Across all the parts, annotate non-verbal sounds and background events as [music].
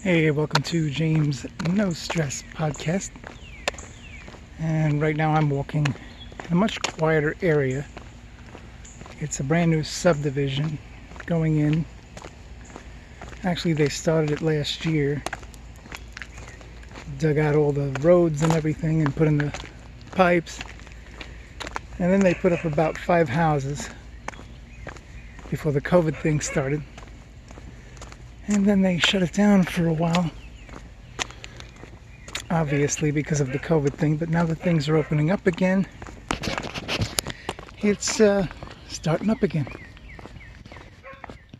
Hey, welcome to James No Stress Podcast. And right now I'm walking in a much quieter area. It's a brand new subdivision going in. Actually, they started it last year. Dug out all the roads and everything and put in the pipes. And then they put up about five houses before the COVID thing started. And then they shut it down for a while. Obviously, because of the COVID thing, but now that things are opening up again, it's uh, starting up again.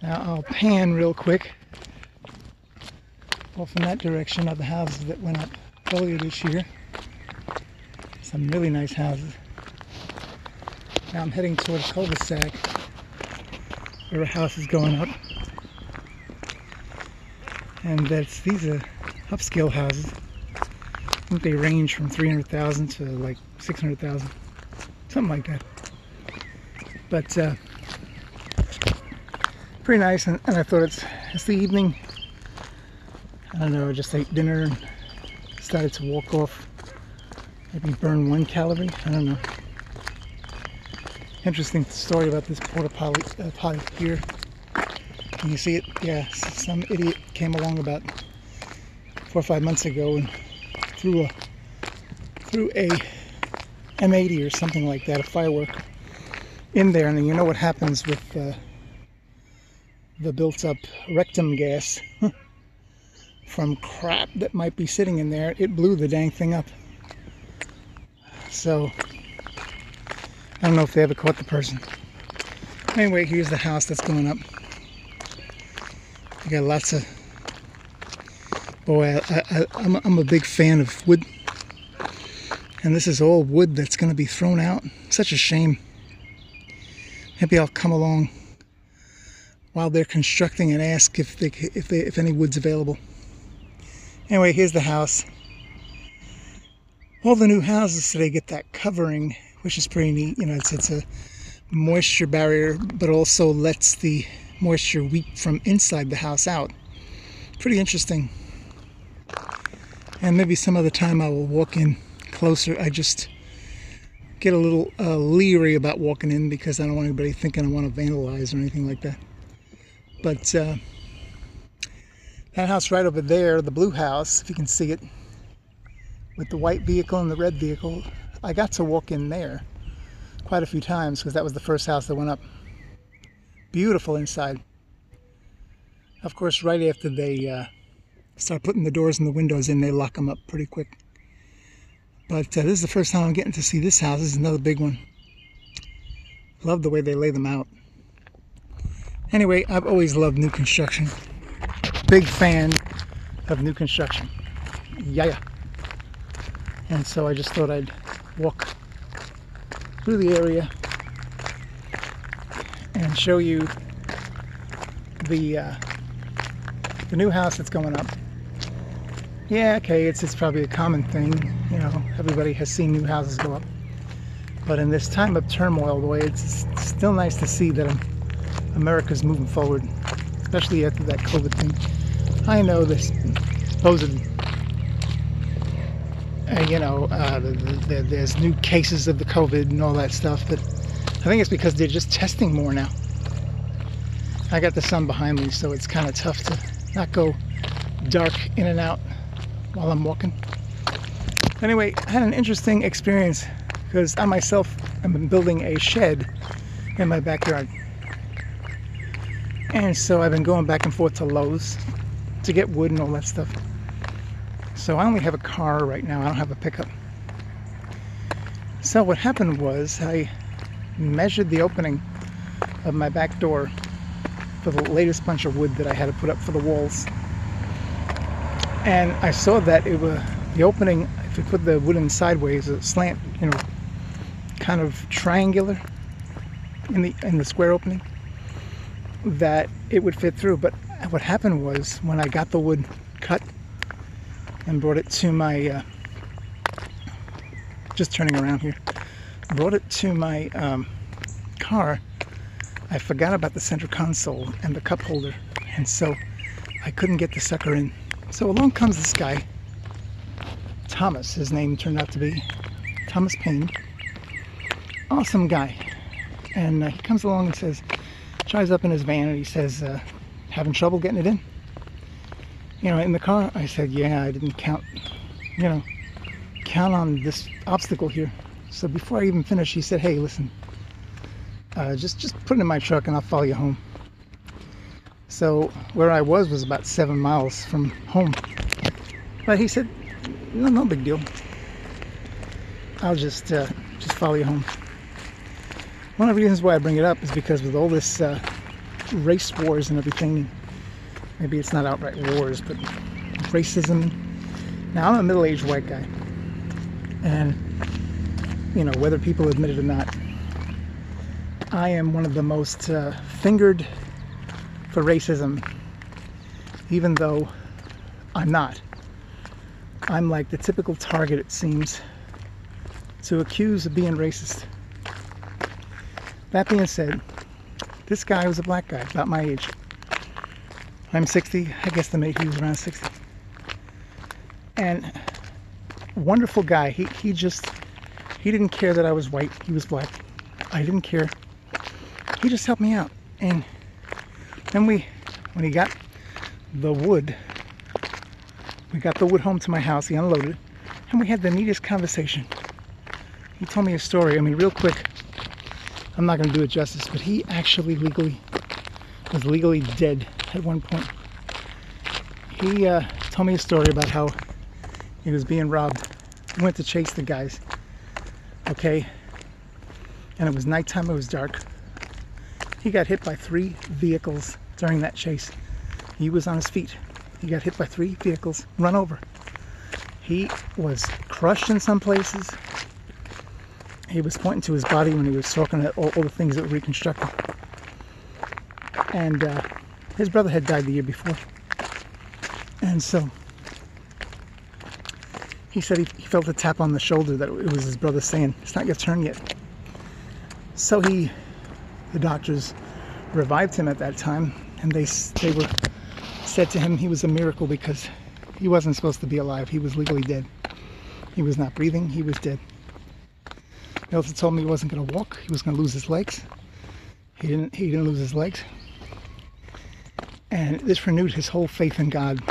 Now I'll pan real quick off in that direction are the houses that went up earlier this year. Some really nice houses. Now I'm heading toward a cul-de-sac where a house is going up and that's these are upscale houses. I think they range from 300,000 to like 600,000, something like that. But uh, pretty nice, and, and, I thought it's it's the evening. I don't know, I just ate dinner and started to walk off. Maybe burn one calorie. I don't know. Interesting story about this porta potty, uh, potty here. Can you see it? Yeah, some idiot came along about four or five months ago and threw a threw a M80 or something like that, a firework, in there, and you know what happens with uh, the built-up rectum gas [laughs] from crap that might be sitting in there. It blew the dang thing up. So I don't know if they ever caught the person. Anyway, here's the house that's going up. I got lots of boy I, I, I'm, I'm a big fan of wood. And this is all wood that's going to be thrown out. Such a shame. Maybe I'll come along while they're constructing and ask if they if they if any wood's available. Anyway here's the house. All the new houses today get that covering which is pretty neat. You know it's it's a moisture barrier but also lets the moisture weep from inside the house out. Pretty interesting. And maybe some other time I will walk in closer. I just get a little uh, leery about walking in because I don't want anybody thinking I want to vandalize or anything like that. But uh, that house right over there, the blue house, if you can see it, with the white vehicle and the red vehicle, I got to walk in there quite a few times because that was the first house that went up. Beautiful inside. Of course, right after they uh, start putting the doors and the windows in, they lock them up pretty quick. But uh, this is the first time I'm getting to see this house. This is another big one. Love the way they lay them out. Anyway, I've always loved new construction. Big fan of new construction. Yeah. Yeah. And so I just thought I'd walk through the area and show you the uh, the new house that's going up. Yeah, okay, it's it's probably a common thing. You know, everybody has seen new houses go up. But in this time of turmoil, boy, it's still nice to see that America's moving forward, especially after that COVID thing. I know this supposed, uh, you know, uh, the, the, there's new cases of the COVID and all that stuff, but I think it's because they're just testing more now. I got the sun behind me, so it's kind of tough to not go dark in and out while I'm walking. Anyway, I had an interesting experience because I myself am building a shed in my backyard. And so I've been going back and forth to Lowe's to get wood and all that stuff. So I only have a car right now, I don't have a pickup. So what happened was I measured the opening of my back door for the latest bunch of wood that I had to put up for the walls. And I saw that it was the opening, if you put the wood in sideways, a slant, you know, kind of triangular in the in the square opening, that it would fit through. But what happened was when I got the wood cut and brought it to my uh, just turning around here brought it to my um, car, I forgot about the center console and the cup holder, and so I couldn't get the sucker in. So along comes this guy, Thomas, his name turned out to be Thomas Payne. Awesome guy. And uh, he comes along and says, drives up in his van and he says, uh, having trouble getting it in? You know, in the car? I said, yeah, I didn't count, you know, count on this obstacle here. So before I even finished, he said, hey, listen, uh, just, just put it in my truck and I'll follow you home. So where I was was about seven miles from home. But he said, no, no big deal. I'll just, uh, just follow you home. One of the reasons why I bring it up is because with all this uh, race wars and everything, maybe it's not outright wars, but racism. Now I'm a middle-aged white guy, and you know whether people admit it or not, I am one of the most uh, fingered for racism, even though I'm not. I'm like the typical target, it seems, to accuse of being racist. That being said, this guy was a black guy, about my age. I'm 60. I guess the mate he was around 60. And wonderful guy. He he just he didn't care that I was white. He was black. I didn't care. He just helped me out. And then we when he got the wood, we got the wood home to my house. He unloaded and we had the neatest conversation. He told me a story. I mean, real quick. I'm not to do it justice, but he actually legally was legally dead at one point. He uh, told me a story about how he was being robbed. He went to chase the guys. Okay, and it was nighttime. It was dark. He got hit by three vehicles during that chase. He was on his feet. He got hit by three vehicles, run over. He was crushed in some places he was pointing to his body when he was talking about all, all the things that were reconstructed. And uh, his brother had died the year before. And so he said he, he, felt a tap on the shoulder that it was his brother saying, It's not your turn yet. So he, the doctors revived him at that time, and they, they were said to him he was a miracle because he wasn't supposed to be alive. He was legally dead. He was not breathing, he was dead. He also told me he wasn't going to walk. He was going to lose his legs. He didn't. He didn't lose his legs, and this renewed his whole faith in God.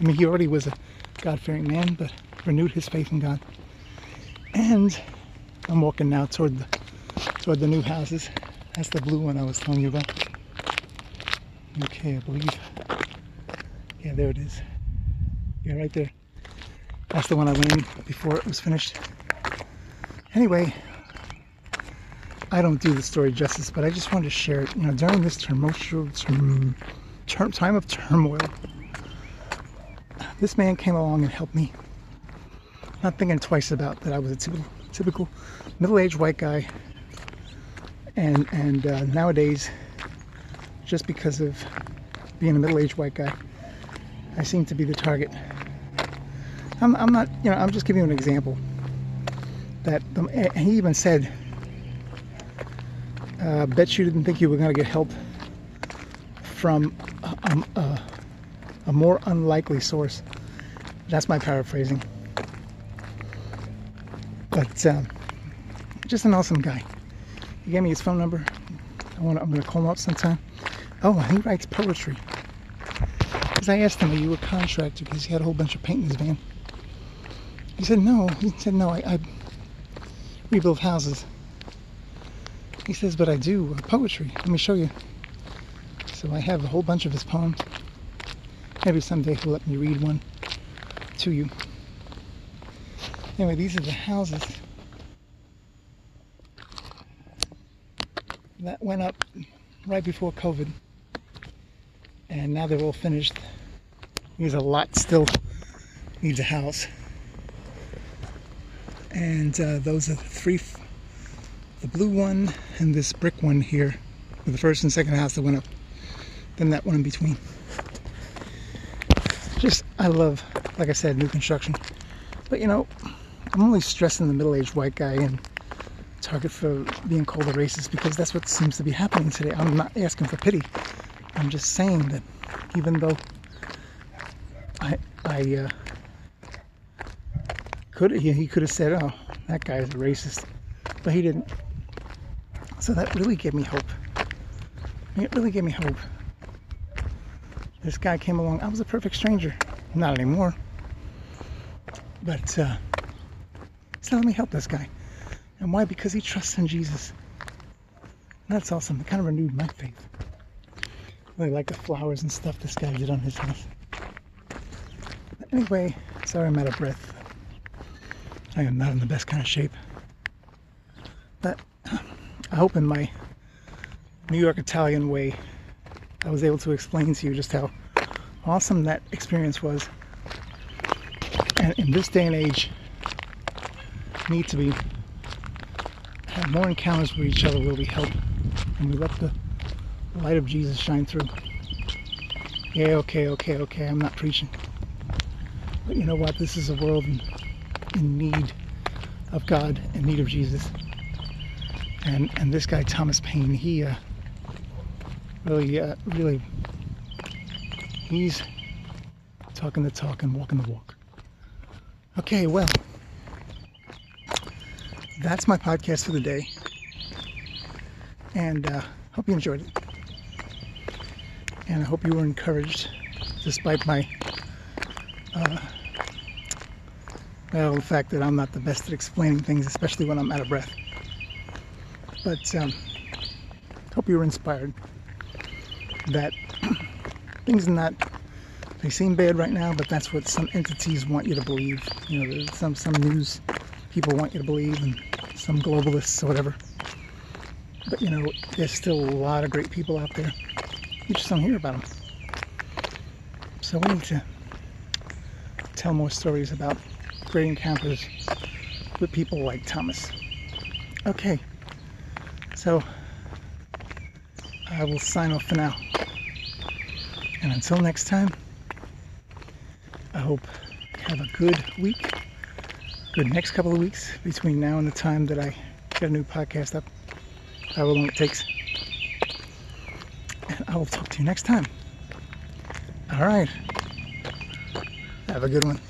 I mean, he already was a God-fearing man, but renewed his faith in God. And I'm walking now toward the toward the new houses. That's the blue one I was telling you about. Okay, I believe. Yeah, there it is. Yeah, right there. That's the one I went in before it was finished. Anyway, I don't do the story justice, but I just wanted to share it. You know, during this tumultuous term, term, time of turmoil, this man came along and helped me. Not thinking twice about that I was a typical, typical middle-aged white guy, and and uh, nowadays, just because of being a middle-aged white guy, I seem to be the target. I'm, I'm not, you know, I'm just giving you an example. That the, and he even said uh, bet you didn't think you were going to get help from a, a, a, more unlikely source. That's my paraphrasing. But um, just an awesome guy. He gave me his phone number. I want I'm going to call him up sometime. Oh, he writes poetry. Because I asked him, are you a contractor? Because he had a whole bunch of paint in his van. He said, no. He said, no, I, I rebuild houses. He says, but I do uh, poetry. Let me show you. So I have a whole bunch of his poems. Maybe someday he'll let me read one to you. Anyway, these are the houses that went up right before COVID. And now they're all finished. There's a lot still needs a house. And uh, those are the three the blue one and this brick one here the first and second house that went up then that one in between just I love like I said new construction but you know I'm only stressing the middle-aged white guy and target for being called a racist because that's what seems to be happening today I'm not asking for pity I'm just saying that even though I, I uh, could he, he could have said, "Oh, that guy's a racist," but he didn't. So that really gave me hope. It really gave me hope. This guy came along. I was a perfect stranger. Not anymore. But uh, so let me help this guy. And why? Because he trusts in Jesus. And that's awesome. It kind of renewed my faith. Really like the flowers and stuff this guy did on his house. But anyway, sorry I'm out of breath. I am not in the best kind of shape. But I hope in my New York Italian way, I was able to explain to you just how awesome that experience was. And in this day and age, need to be have more encounters with each other where we help and we let the light of Jesus shine through. Yeah, okay, okay, okay, I'm not preaching. But you know what? This is a world in, in need of God, in need of Jesus. And and this guy Thomas Paine, he uh, really, uh, really, he's talking the talk and walking the walk. Okay, well, that's my podcast for the day. And uh, hope you enjoyed it. And I hope you were encouraged despite my, uh, well, the fact that I'm not the best at explaining things, especially when I'm out of breath. But um, hope you were inspired that [clears throat] things are not they seem bad right now, but that's what some entities want you to believe. You know, some some news people want you to believe, and some globalists or whatever. But you know, there's still a lot of great people out there. You just don't hear about them. So we need to tell more stories about great encounters with people like Thomas. Okay, so I will sign off for now. And until next time, I hope you have a good week, good next couple of weeks between now and the time that I get a new podcast up, however long it takes. And I will talk to you next time. All right. Have a good one.